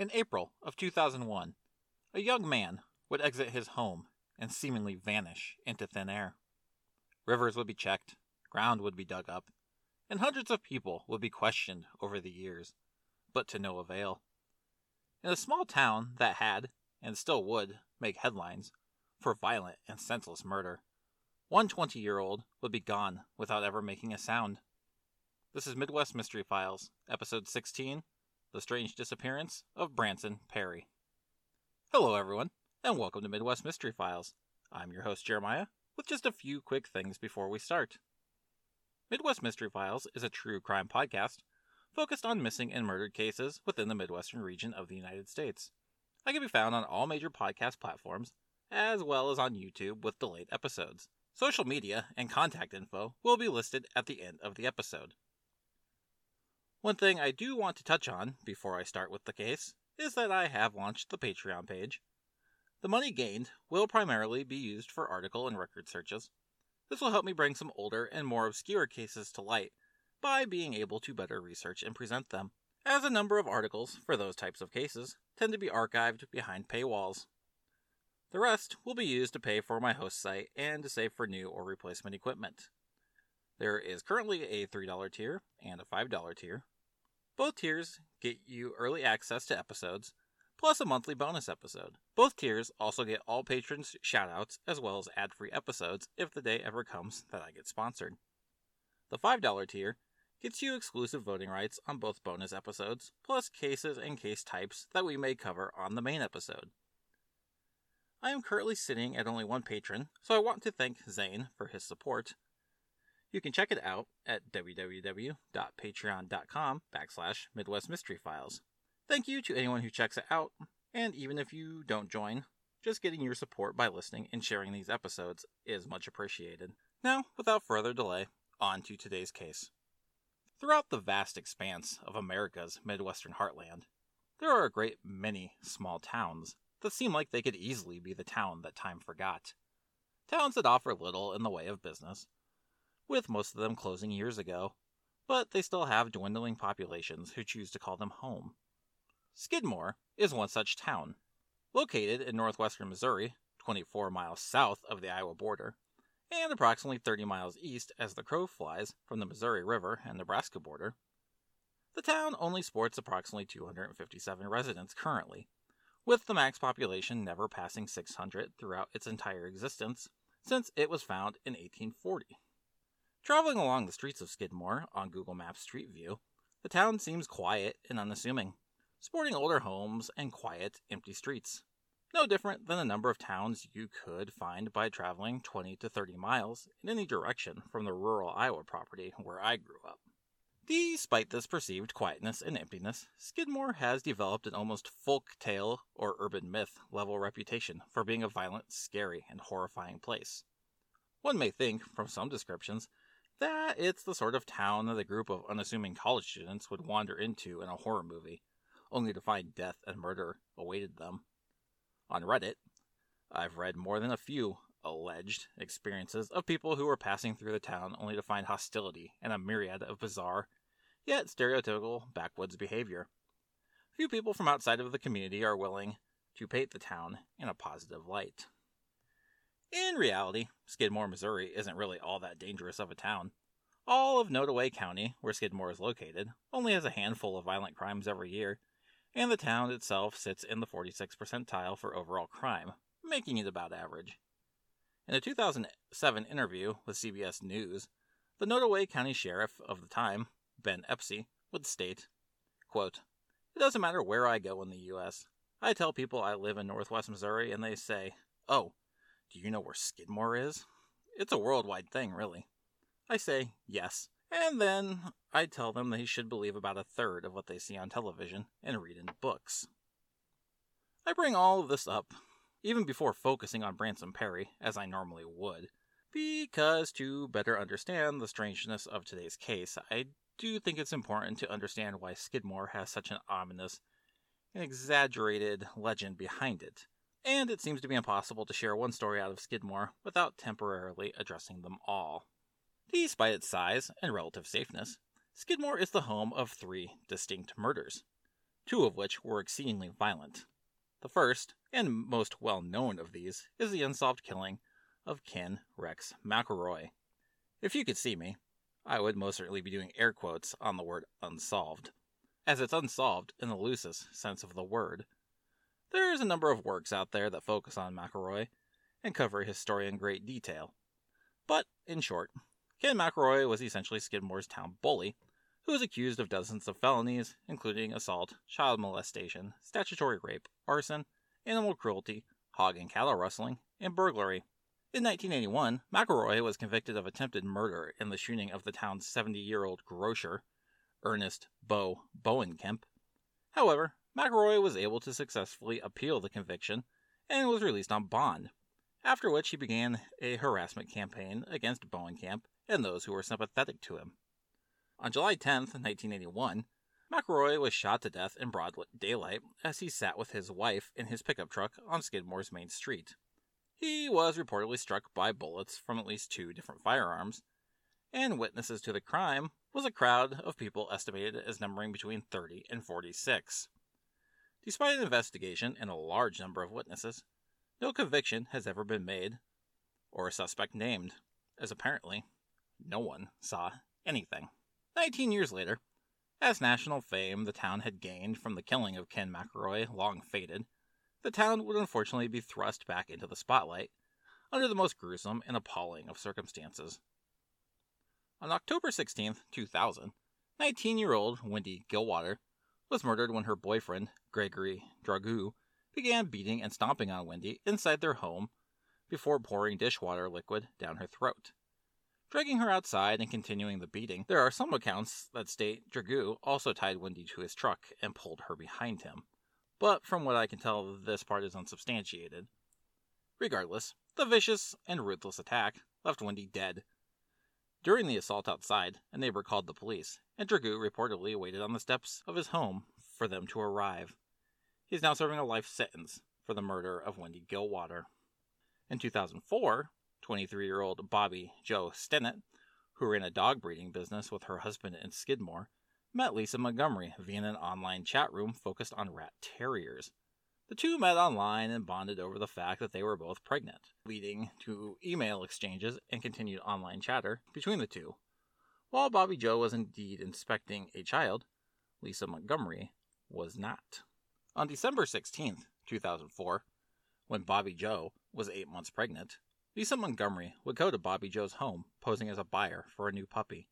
In April of 2001, a young man would exit his home and seemingly vanish into thin air. Rivers would be checked, ground would be dug up, and hundreds of people would be questioned over the years, but to no avail. In a small town that had, and still would, make headlines for violent and senseless murder, one 20 year old would be gone without ever making a sound. This is Midwest Mystery Files, Episode 16 The Strange Disappearance of Branson Perry. Hello, everyone, and welcome to Midwest Mystery Files. I'm your host, Jeremiah, with just a few quick things before we start. Midwest Mystery Files is a true crime podcast focused on missing and murdered cases within the Midwestern region of the United States. I can be found on all major podcast platforms, as well as on YouTube with delayed episodes. Social media and contact info will be listed at the end of the episode. One thing I do want to touch on before I start with the case is that I have launched the Patreon page. The money gained will primarily be used for article and record searches. This will help me bring some older and more obscure cases to light by being able to better research and present them, as a number of articles for those types of cases tend to be archived behind paywalls. The rest will be used to pay for my host site and to save for new or replacement equipment. There is currently a $3 tier and a $5 tier. Both tiers get you early access to episodes, plus a monthly bonus episode. Both tiers also get all patrons shoutouts as well as ad free episodes if the day ever comes that I get sponsored. The $5 tier gets you exclusive voting rights on both bonus episodes, plus cases and case types that we may cover on the main episode. I am currently sitting at only one patron, so I want to thank Zane for his support you can check it out at www.patreon.com backslash Midwest Mystery Files. Thank you to anyone who checks it out, and even if you don't join, just getting your support by listening and sharing these episodes is much appreciated. Now, without further delay, on to today's case. Throughout the vast expanse of America's Midwestern heartland, there are a great many small towns that seem like they could easily be the town that time forgot. Towns that offer little in the way of business, with most of them closing years ago, but they still have dwindling populations who choose to call them home. Skidmore is one such town. Located in northwestern Missouri, 24 miles south of the Iowa border, and approximately 30 miles east as the crow flies from the Missouri River and Nebraska border, the town only sports approximately 257 residents currently, with the max population never passing 600 throughout its entire existence since it was found in 1840. Traveling along the streets of Skidmore on Google Maps Street View, the town seems quiet and unassuming, sporting older homes and quiet, empty streets. No different than a number of towns you could find by traveling 20 to 30 miles in any direction from the rural Iowa property where I grew up. Despite this perceived quietness and emptiness, Skidmore has developed an almost folk tale or urban myth level reputation for being a violent, scary, and horrifying place. One may think, from some descriptions, that it's the sort of town that a group of unassuming college students would wander into in a horror movie, only to find death and murder awaited them. On Reddit, I've read more than a few alleged experiences of people who were passing through the town only to find hostility and a myriad of bizarre, yet stereotypical backwoods behavior. Few people from outside of the community are willing to paint the town in a positive light. In reality, Skidmore, Missouri isn't really all that dangerous of a town. All of Nodaway County, where Skidmore is located, only has a handful of violent crimes every year, and the town itself sits in the 46th percentile for overall crime, making it about average. In a 2007 interview with CBS News, the Nodaway County Sheriff of the time, Ben Espey, would state, quote, It doesn't matter where I go in the U.S. I tell people I live in northwest Missouri, and they say, Oh, do you know where Skidmore is? It's a worldwide thing, really. I say yes, and then I tell them they should believe about a third of what they see on television and read in books. I bring all of this up, even before focusing on Branson Perry, as I normally would, because to better understand the strangeness of today's case, I do think it's important to understand why Skidmore has such an ominous and exaggerated legend behind it and it seems to be impossible to share one story out of Skidmore without temporarily addressing them all. Despite its size and relative safeness, Skidmore is the home of three distinct murders two of which were exceedingly violent. The first, and most well known of these, is the unsolved killing of Ken Rex McElroy. If you could see me, I would most certainly be doing air quotes on the word unsolved, as it's unsolved in the loosest sense of the word. There is a number of works out there that focus on McElroy and cover his story in great detail. But, in short, Ken McElroy was essentially Skidmore's town bully, who was accused of dozens of felonies, including assault, child molestation, statutory rape, arson, animal cruelty, hog and cattle rustling, and burglary. In 1981, McElroy was convicted of attempted murder in the shooting of the town's 70 year old grocer, Ernest Bo Bowenkamp. However, McElroy was able to successfully appeal the conviction and was released on bond, after which he began a harassment campaign against Bowenkamp and those who were sympathetic to him. On July 10, 1981, McElroy was shot to death in broad daylight as he sat with his wife in his pickup truck on Skidmore's main street. He was reportedly struck by bullets from at least two different firearms, and witnesses to the crime was a crowd of people estimated as numbering between 30 and 46. Despite an investigation and a large number of witnesses, no conviction has ever been made or a suspect named, as apparently no one saw anything. Nineteen years later, as national fame the town had gained from the killing of Ken McElroy long faded, the town would unfortunately be thrust back into the spotlight under the most gruesome and appalling of circumstances. On October 16, 2000, 19 year old Wendy Gillenwater was murdered when her boyfriend, Gregory Dragoo, began beating and stomping on Wendy inside their home before pouring dishwater liquid down her throat. Dragging her outside and continuing the beating, there are some accounts that state Dragoo also tied Wendy to his truck and pulled her behind him but from what I can tell, this part is unsubstantiated. Regardless, the vicious and ruthless attack left Wendy dead. During the assault outside, a neighbor called the police, and Dragoo reportedly waited on the steps of his home for them to arrive. He is now serving a life sentence for the murder of Wendy Gillenwater. In 2004, 23 year old Bobbie Jo Stinnett, who ran a dog breeding business with her husband in Skidmore, met Lisa Montgomery via an online chat room focused on rat terriers. The two met online and bonded over the fact that they were both pregnant, leading to email exchanges and continued online chatter between the two. While Bobbie Jo was indeed inspecting a child, Lisa Montgomery was not. On December 16, 2004, when Bobbie Jo was eight months pregnant, Lisa Montgomery would go to Bobbie Jo's home posing as a buyer for a new puppy.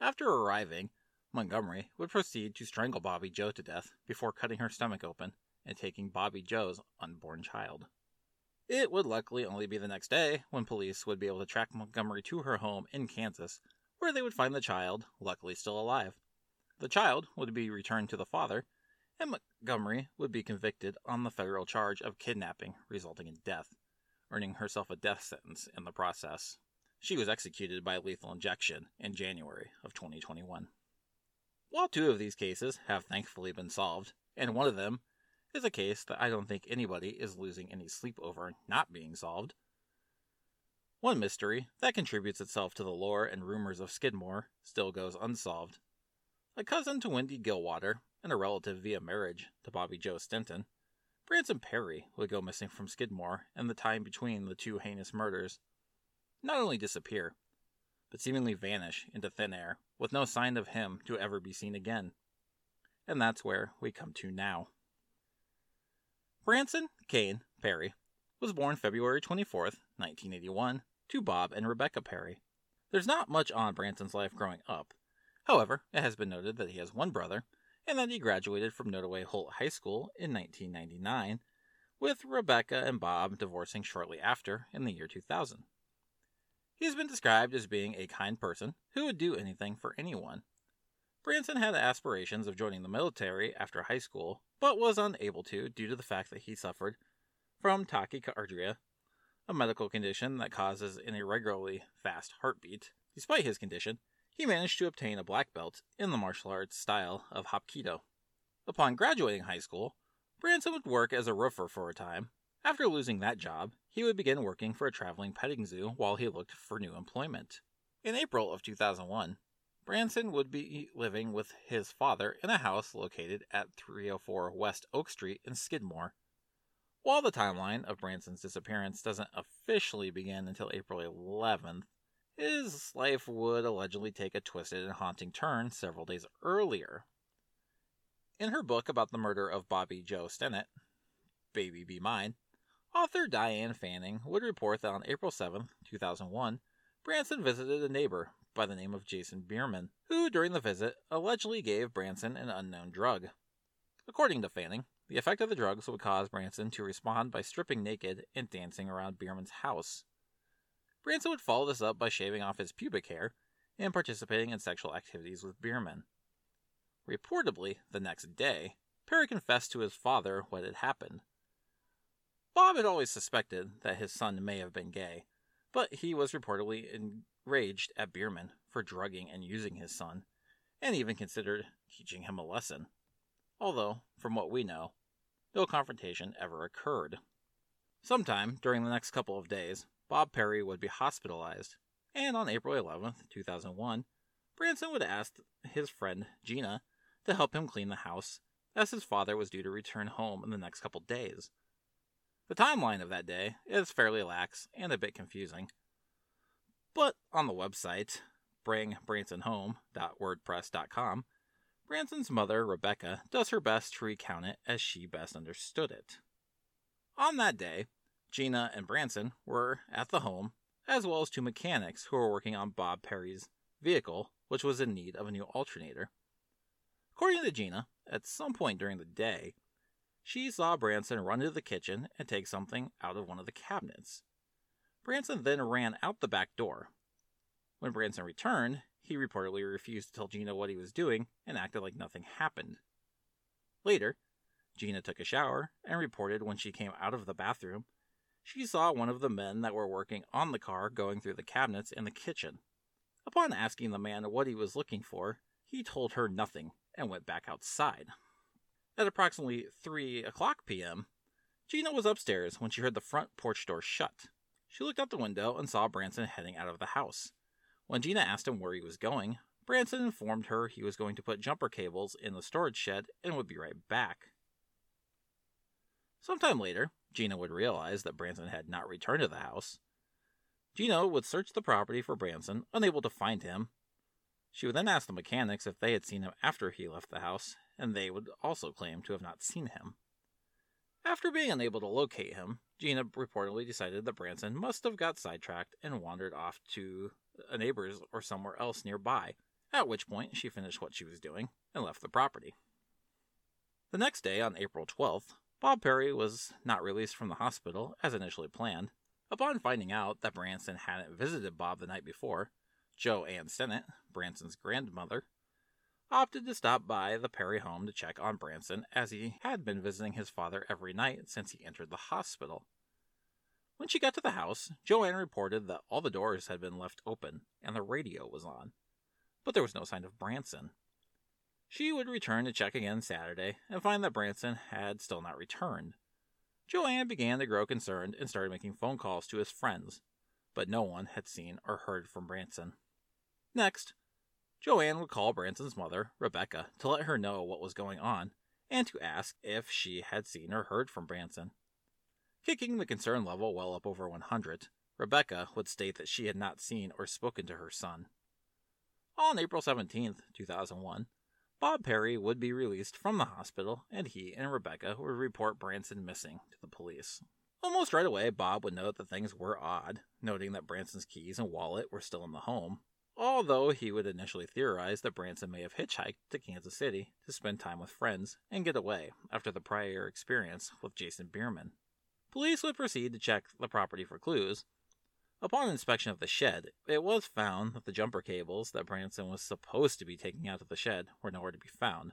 After arriving, Montgomery would proceed to strangle Bobbie Jo to death before cutting her stomach open and taking Bobbie Jo's unborn child. It would likely only be the next day when police would be able to track Montgomery to her home in Kansas, where they would find the child, luckily still alive. The child would be returned to the father, and Montgomery would be convicted on the federal charge of kidnapping resulting in death, earning herself a death sentence in the process. She was executed by lethal injection in January of 2021. While two of these cases have thankfully been solved, and one of them is a case that I don't think anybody is losing any sleep over not being solved, one mystery that contributes itself to the lore and rumors of Skidmore still goes unsolved. A cousin to Wendy Gillenwater, and a relative via marriage to Bobbie Jo Stinnett, Branson Perry would go missing from Skidmore in the time between the two heinous murders. Not only disappear, but seemingly vanish into thin air, with no sign of him to ever be seen again. And that's where we come to now. Branson Kane Perry was born February 24th, 1981, to Bob and Rebecca Perry. There's not much on Branson's life growing up. However, it has been noted that he has one brother, and that he graduated from Nodaway Holt High School in 1999, with Rebecca and Bob divorcing shortly after in the year 2000. He has been described as being a kind person who would do anything for anyone. Branson had aspirations of joining the military after high school, but was unable to due to the fact that he suffered from tachycardia, a medical condition that causes an irregularly fast heartbeat. Despite his condition, he managed to obtain a black belt in the martial arts style of Hapkido. Upon graduating high school, Branson would work as a roofer for a time, after losing that job, he would begin working for a traveling petting zoo while he looked for new employment. In April of 2001, Branson would be living with his father in a house located at 304 West Oak Street in Skidmore. While the timeline of Branson's disappearance doesn't officially begin until April 11th, his life would allegedly take a twisted and haunting turn several days earlier. In her book about the murder of Bobbie Jo Stinnett, Baby Be Mine, author Diane Fanning would report that on April 7, 2001, Branson visited a neighbor by the name of Jason Bierman, who during the visit allegedly gave Branson an unknown drug. According to Fanning, the effect of the drugs would cause Branson to respond by stripping naked and dancing around Bierman's house. Branson would follow this up by shaving off his pubic hair and participating in sexual activities with Bierman. Reportedly, the next day, Perry confessed to his father what had happened. Bob had always suspected that his son may have been gay, but he was reportedly enraged at Bierman for drugging and using his son, and even considered teaching him a lesson. Although, from what we know, no confrontation ever occurred. Sometime during the next couple of days, Bob Perry would be hospitalized, and on April 11, 2001, Branson would ask his friend Gina to help him clean the house, as his father was due to return home in the next couple of days. The timeline of that day is fairly lax and a bit confusing. But on the website, bringbransonhome.wordpress.com, Branson's mother, Rebecca, does her best to recount it as she best understood it. On that day, Gina and Branson were at the home, as well as two mechanics who were working on Bob Perry's vehicle, which was in need of a new alternator. According to Gina, at some point during the day, she saw Branson run into the kitchen and take something out of one of the cabinets. Branson then ran out the back door. When Branson returned, he reportedly refused to tell Gina what he was doing and acted like nothing happened. Later, Gina took a shower and reported when she came out of the bathroom, she saw one of the men that were working on the car going through the cabinets in the kitchen. Upon asking the man what he was looking for, he told her nothing and went back outside. At approximately 3 o'clock p.m., Gina was upstairs when she heard the front porch door shut. She looked out the window and saw Branson heading out of the house. When Gina asked him where he was going, Branson informed her he was going to put jumper cables in the storage shed and would be right back. Sometime later, Gina would realize that Branson had not returned to the house. Gina would search the property for Branson, unable to find him. She would then ask the mechanics if they had seen him after he left the house, and they would also claim to have not seen him. After being unable to locate him, Gina reportedly decided that Branson must have got sidetracked and wandered off to a neighbor's or somewhere else nearby, at which point she finished what she was doing and left the property. The next day, on April 12th, Bob Perry was not released from the hospital as initially planned. Upon finding out that Branson hadn't visited Bob the night before, Joe Ann Stinnett, Branson's grandmother, opted to stop by the Perry home to check on Branson as he had been visiting his father every night since he entered the hospital. When she got to the house, Joanne reported that all the doors had been left open and the radio was on, but there was no sign of Branson. She would return to check again Saturday and find that Branson had still not returned. Joanne began to grow concerned and started making phone calls to his friends, but no one had seen or heard from Branson. Next, Joanne would call Branson's mother, Rebecca, to let her know what was going on and to ask if she had seen or heard from Branson. Kicking the concern level well up over 100, Rebecca would state that she had not seen or spoken to her son. On April 17, 2001, Bob Perry would be released from the hospital, and he and Rebecca would report Branson missing to the police. Almost right away, Bob would note that things were odd, noting that Branson's keys and wallet were still in the home, although he would initially theorize that Branson may have hitchhiked to Kansas City to spend time with friends and get away after the prior experience with Jason Bierman. Police would proceed to check the property for clues. Upon inspection of the shed, it was found that the jumper cables that Branson was supposed to be taking out of the shed were nowhere to be found,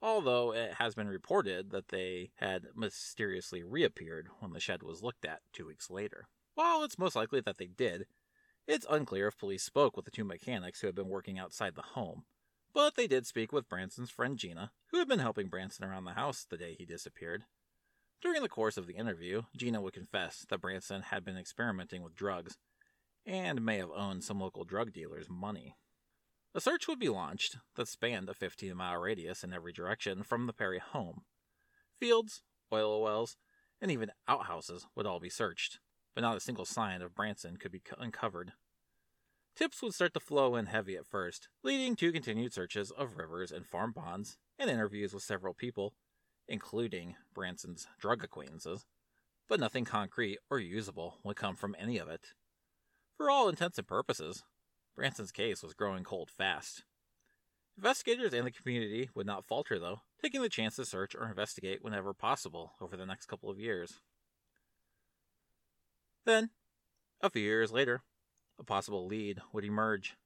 although it has been reported that they had mysteriously reappeared when the shed was looked at two weeks later. While it's most likely that they did, it's unclear if police spoke with the two mechanics who had been working outside the home, but they did speak with Branson's friend Gina, who had been helping Branson around the house the day he disappeared. During the course of the interview, Gina would confess that Branson had been experimenting with drugs and may have owned some local drug dealers' money. A search would be launched that spanned a 15 mile radius in every direction from the Perry home. Fields, oil wells, and even outhouses would all be searched, but not a single sign of Branson could be uncovered. Tips would start to flow in heavy at first, leading to continued searches of rivers and farm ponds, and interviews with several people, including Branson's drug acquaintances, but nothing concrete or usable would come from any of it. For all intents and purposes, Branson's case was growing cold fast. Investigators and the community would not falter, though, taking the chance to search or investigate whenever possible over the next couple of years. Then, a few years later, a possible lead would emerge.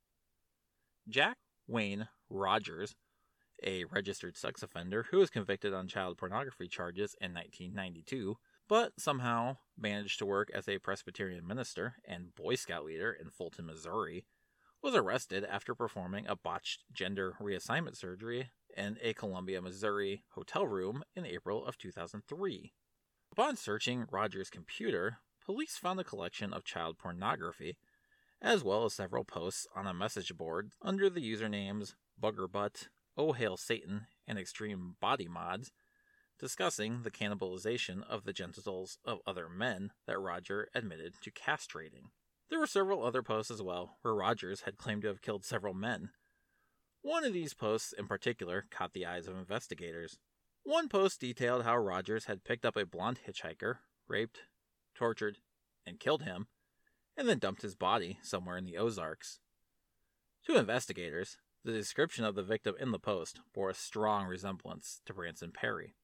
Jack Wayne Rogers, a registered sex offender who was convicted on child pornography charges in 1992, but somehow managed to work as a Presbyterian minister and Boy Scout leader in Fulton, Missouri, was arrested after performing a botched gender reassignment surgery in a Columbia, Missouri hotel room in April of 2003. Upon searching Rogers' computer, police found a collection of child pornography, as well as several posts on a message board under the usernames Buggerbutt, Oh Hail Satan, and Extreme Body Mods, discussing the cannibalization of the genitals of other men that Roger admitted to castrating. There were several other posts as well, where Rogers had claimed to have killed several men. One of these posts in particular caught the eyes of investigators. One post detailed how Rogers had picked up a blonde hitchhiker, raped, tortured, and killed him, and then dumped his body somewhere in the Ozarks. To investigators, the description of the victim in the post bore a strong resemblance to Branson Perry.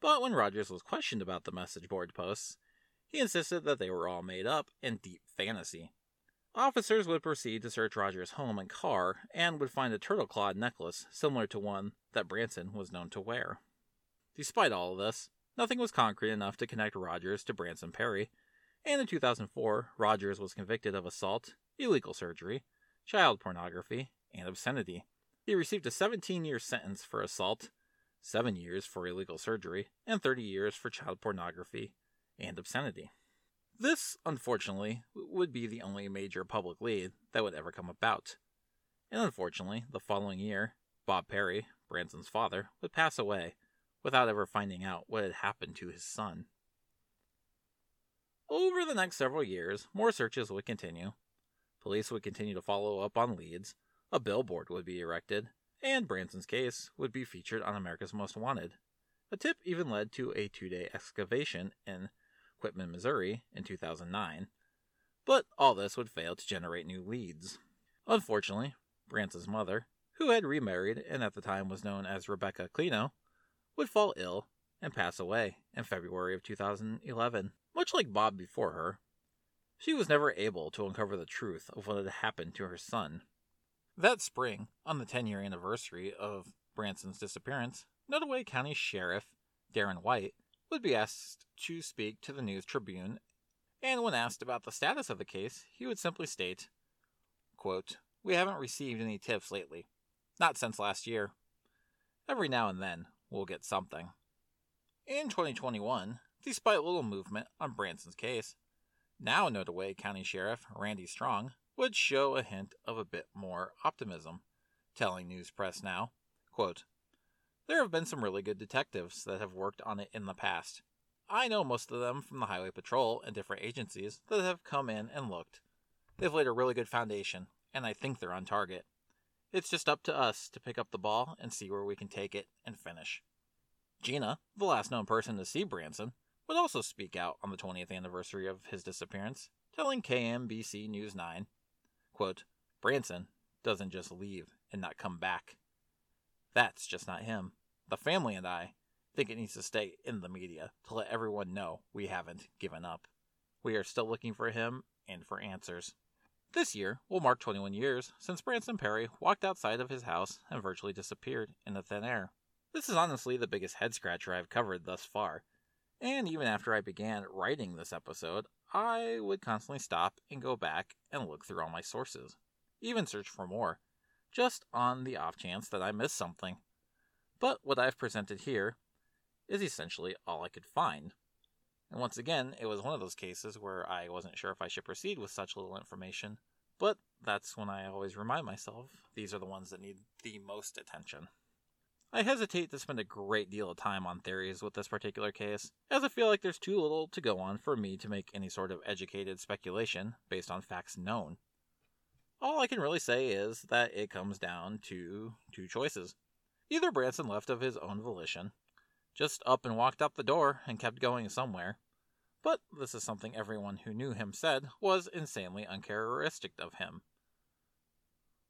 But when Rogers was questioned about the message board posts, he insisted that they were all made up in deep fantasy. Officers would proceed to search Rogers' home and car and would find a turtle clawed necklace similar to one that Branson was known to wear. Despite all of this, nothing was concrete enough to connect Rogers to Branson Perry, and in 2004, Rogers was convicted of assault, illegal surgery, child pornography, and obscenity. He received a 17 year sentence for assault, 7 years for illegal surgery, and 30 years for child pornography and obscenity. This, unfortunately, would be the only major public lead that would ever come about. And unfortunately, the following year, Bob Perry, Branson's father, would pass away without ever finding out what had happened to his son. Over the next several years, more searches would continue. Police would continue to follow up on leads, a billboard would be erected, and Branson's case would be featured on America's Most Wanted. A tip even led to a two day excavation in Quitman, Missouri in 2009, but all this would fail to generate new leads. Unfortunately, Branson's mother, who had remarried and at the time was known as Rebecca Clino, would fall ill and pass away in February of 2011. Much like Bob before her, she was never able to uncover the truth of what had happened to her son. That spring, on the 10 year anniversary of Branson's disappearance, Nodaway County Sheriff Darren White would be asked to speak to the News Tribune, and when asked about the status of the case, he would simply state, quote, We haven't received any tips lately. Not since last year. Every now and then, we'll get something. In 2021, despite little movement on Branson's case, now Nodaway County Sheriff Randy Strong would show a hint of a bit more optimism, telling News Press Now, quote, there have been some really good detectives that have worked on it in the past. I know most of them from the Highway Patrol and different agencies that have come in and looked. They've laid a really good foundation, and I think they're on target. It's just up to us to pick up the ball and see where we can take it and finish. Gina, the last known person to see Branson, would also speak out on the 20th anniversary of his disappearance, telling KMBC News 9, quote, Branson doesn't just leave and not come back. That's just not him. The family and I think it needs to stay in the media to let everyone know we haven't given up. We are still looking for him and for answers. This year will mark 21 years since Branson Perry walked outside of his house and virtually disappeared in the thin air. This is honestly the biggest head scratcher I've covered thus far, and even after I began writing this episode, I would constantly stop and go back and look through all my sources, even search for more, just on the off chance that I missed something. But what I've presented here is essentially all I could find. And once again, it was one of those cases where I wasn't sure if I should proceed with such little information, but that's when I always remind myself these are the ones that need the most attention. I hesitate to spend a great deal of time on theories with this particular case, as I feel like there's too little to go on for me to make any sort of educated speculation based on facts known. All I can really say is that it comes down to two choices. Either Branson left of his own volition, just up and walked out the door and kept going somewhere, but this is something everyone who knew him said was insanely uncharacteristic of him.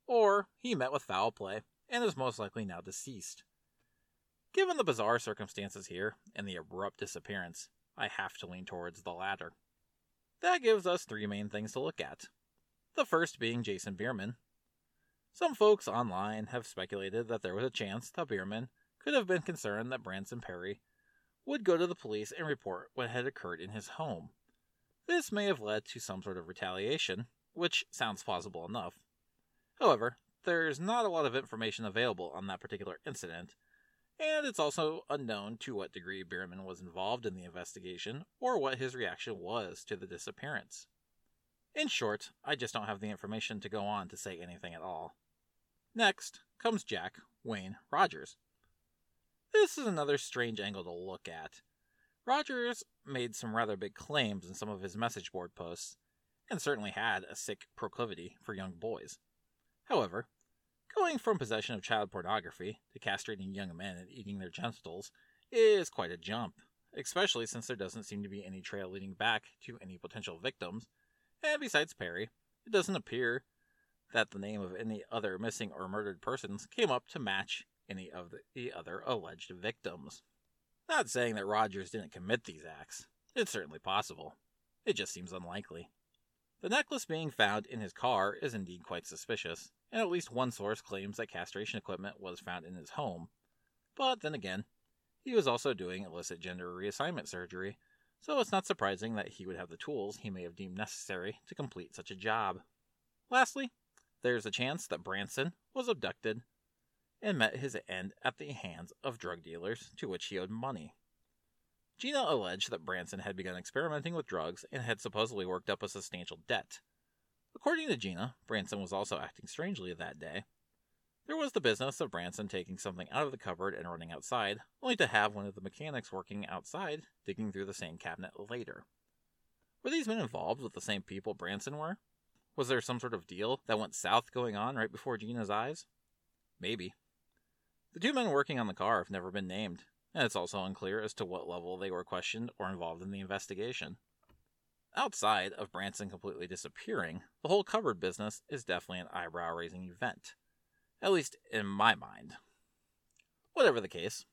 Or he met with foul play and is most likely now deceased. Given the bizarre circumstances here and the abrupt disappearance, I have to lean towards the latter. That gives us three main things to look at. The first being Jason Bierman. Some folks online have speculated that there was a chance that Bierman could have been concerned that Branson Perry would go to the police and report what had occurred in his home. This may have led to some sort of retaliation, which sounds plausible enough. However, there's not a lot of information available on that particular incident, and it's also unknown to what degree Bierman was involved in the investigation or what his reaction was to the disappearance. In short, I just don't have the information to go on to say anything at all. Next comes Jack Wayne Rogers. This is another strange angle to look at. Rogers made some rather big claims in some of his message board posts, and certainly had a sick proclivity for young boys. However, Going from possession of child pornography to castrating young men and eating their genitals is quite a jump, especially since there doesn't seem to be any trail leading back to any potential victims. And besides Perry, it doesn't appear that the name of any other missing or murdered persons came up to match any of the other alleged victims. Not saying that Rogers didn't commit these acts, it's certainly possible. It just seems unlikely. The necklace being found in his car is indeed quite suspicious, and at least one source claims that castration equipment was found in his home. But then again, he was also doing illicit gender reassignment surgery, so it's not surprising that he would have the tools he may have deemed necessary to complete such a job. Lastly, there's a chance that Branson was abducted and met his end at the hands of drug dealers to which he owed money. Gina alleged that Branson had begun experimenting with drugs and had supposedly worked up a substantial debt. According to Gina, Branson was also acting strangely that day. There was the business of Branson taking something out of the cupboard and running outside, only to have one of the mechanics working outside digging through the same cabinet later. Were these men involved with the same people Branson were? Was there some sort of deal that went south going on right before Gina's eyes? Maybe. The two men working on the car have never been named, and it's also unclear as to what level they were questioned or involved in the investigation. Outside of Branson completely disappearing, the whole cupboard business is definitely an eyebrow raising event. At least in my mind. Whatever the case,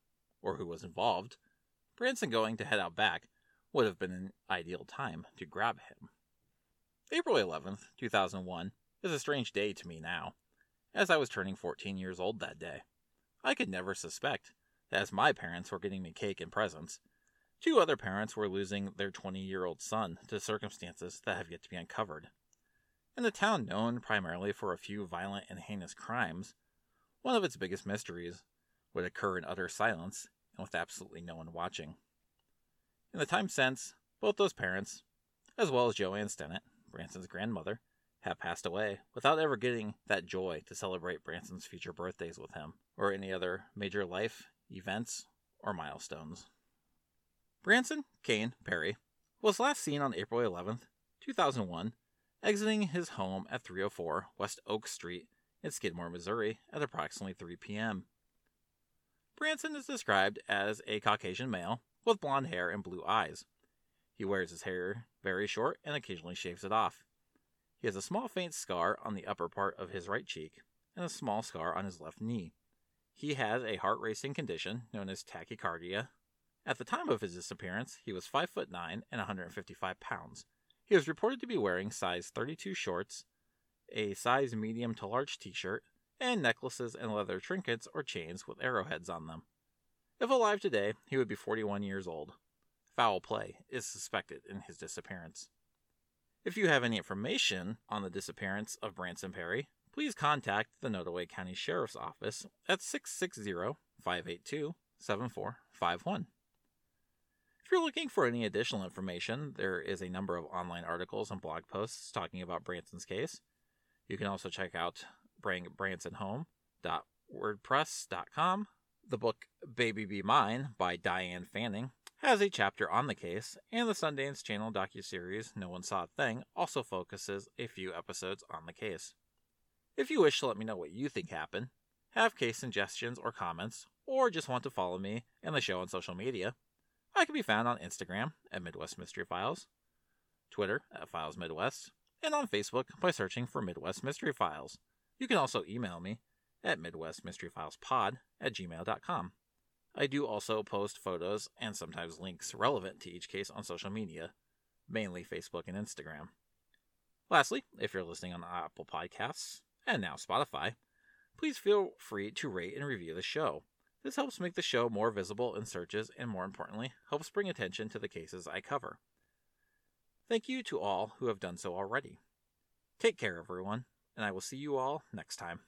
or who was involved, Branson going to head out back would have been an ideal time to grab him. April 11th, 2001, is a strange day to me now, as I was turning 14 years old that day. I could never suspect that as my parents were getting me cake and presents, Two other parents were losing their 20 year old son to circumstances that have yet to be uncovered. In a town known primarily for a few violent and heinous crimes, one of its biggest mysteries would occur in utter silence and with absolutely no one watching. In the time since, both those parents, as well as Joanne Stinnett, Branson's grandmother, have passed away without ever getting that joy to celebrate Branson's future birthdays with him or any other major life events or milestones. Branson Kane Perry was last seen on April 11, 2001, exiting his home at 304 West Oak Street in Skidmore, Missouri at approximately 3 p.m. Branson is described as a Caucasian male with blond hair and blue eyes. He wears his hair very short and occasionally shaves it off. He has a small faint scar on the upper part of his right cheek and a small scar on his left knee. He has a heart racing condition known as tachycardia at the time of his disappearance, he was 5 foot 9 and 155 pounds. He was reported to be wearing size 32 shorts, a size medium to large t-shirt, and necklaces and leather trinkets or chains with arrowheads on them. If alive today, he would be 41 years old. Foul play is suspected in his disappearance. If you have any information on the disappearance of Branson Perry, please contact the Nodaway County Sheriff's Office at 660 582 7451. If you're looking for any additional information, there is a number of online articles and blog posts talking about Branson's case. You can also check out bransonhome.wordpress.com. The book Baby Be Mine by Diane Fanning has a chapter on the case, and the Sundance Channel docuseries No One Saw a Thing also focuses a few episodes on the case. If you wish to let me know what you think happened, have case suggestions or comments, or just want to follow me and the show on social media, I can be found on Instagram at Midwest Mystery Files, Twitter at Files Midwest, and on Facebook by searching for Midwest Mystery Files. You can also email me at MidwestMysteryFilesPod at gmail.com. I do also post photos and sometimes links relevant to each case on social media, mainly Facebook and Instagram. Lastly, if you're listening on Apple Podcasts and now Spotify, please feel free to rate and review the show. This helps make the show more visible in searches and, more importantly, helps bring attention to the cases I cover. Thank you to all who have done so already. Take care, everyone, and I will see you all next time.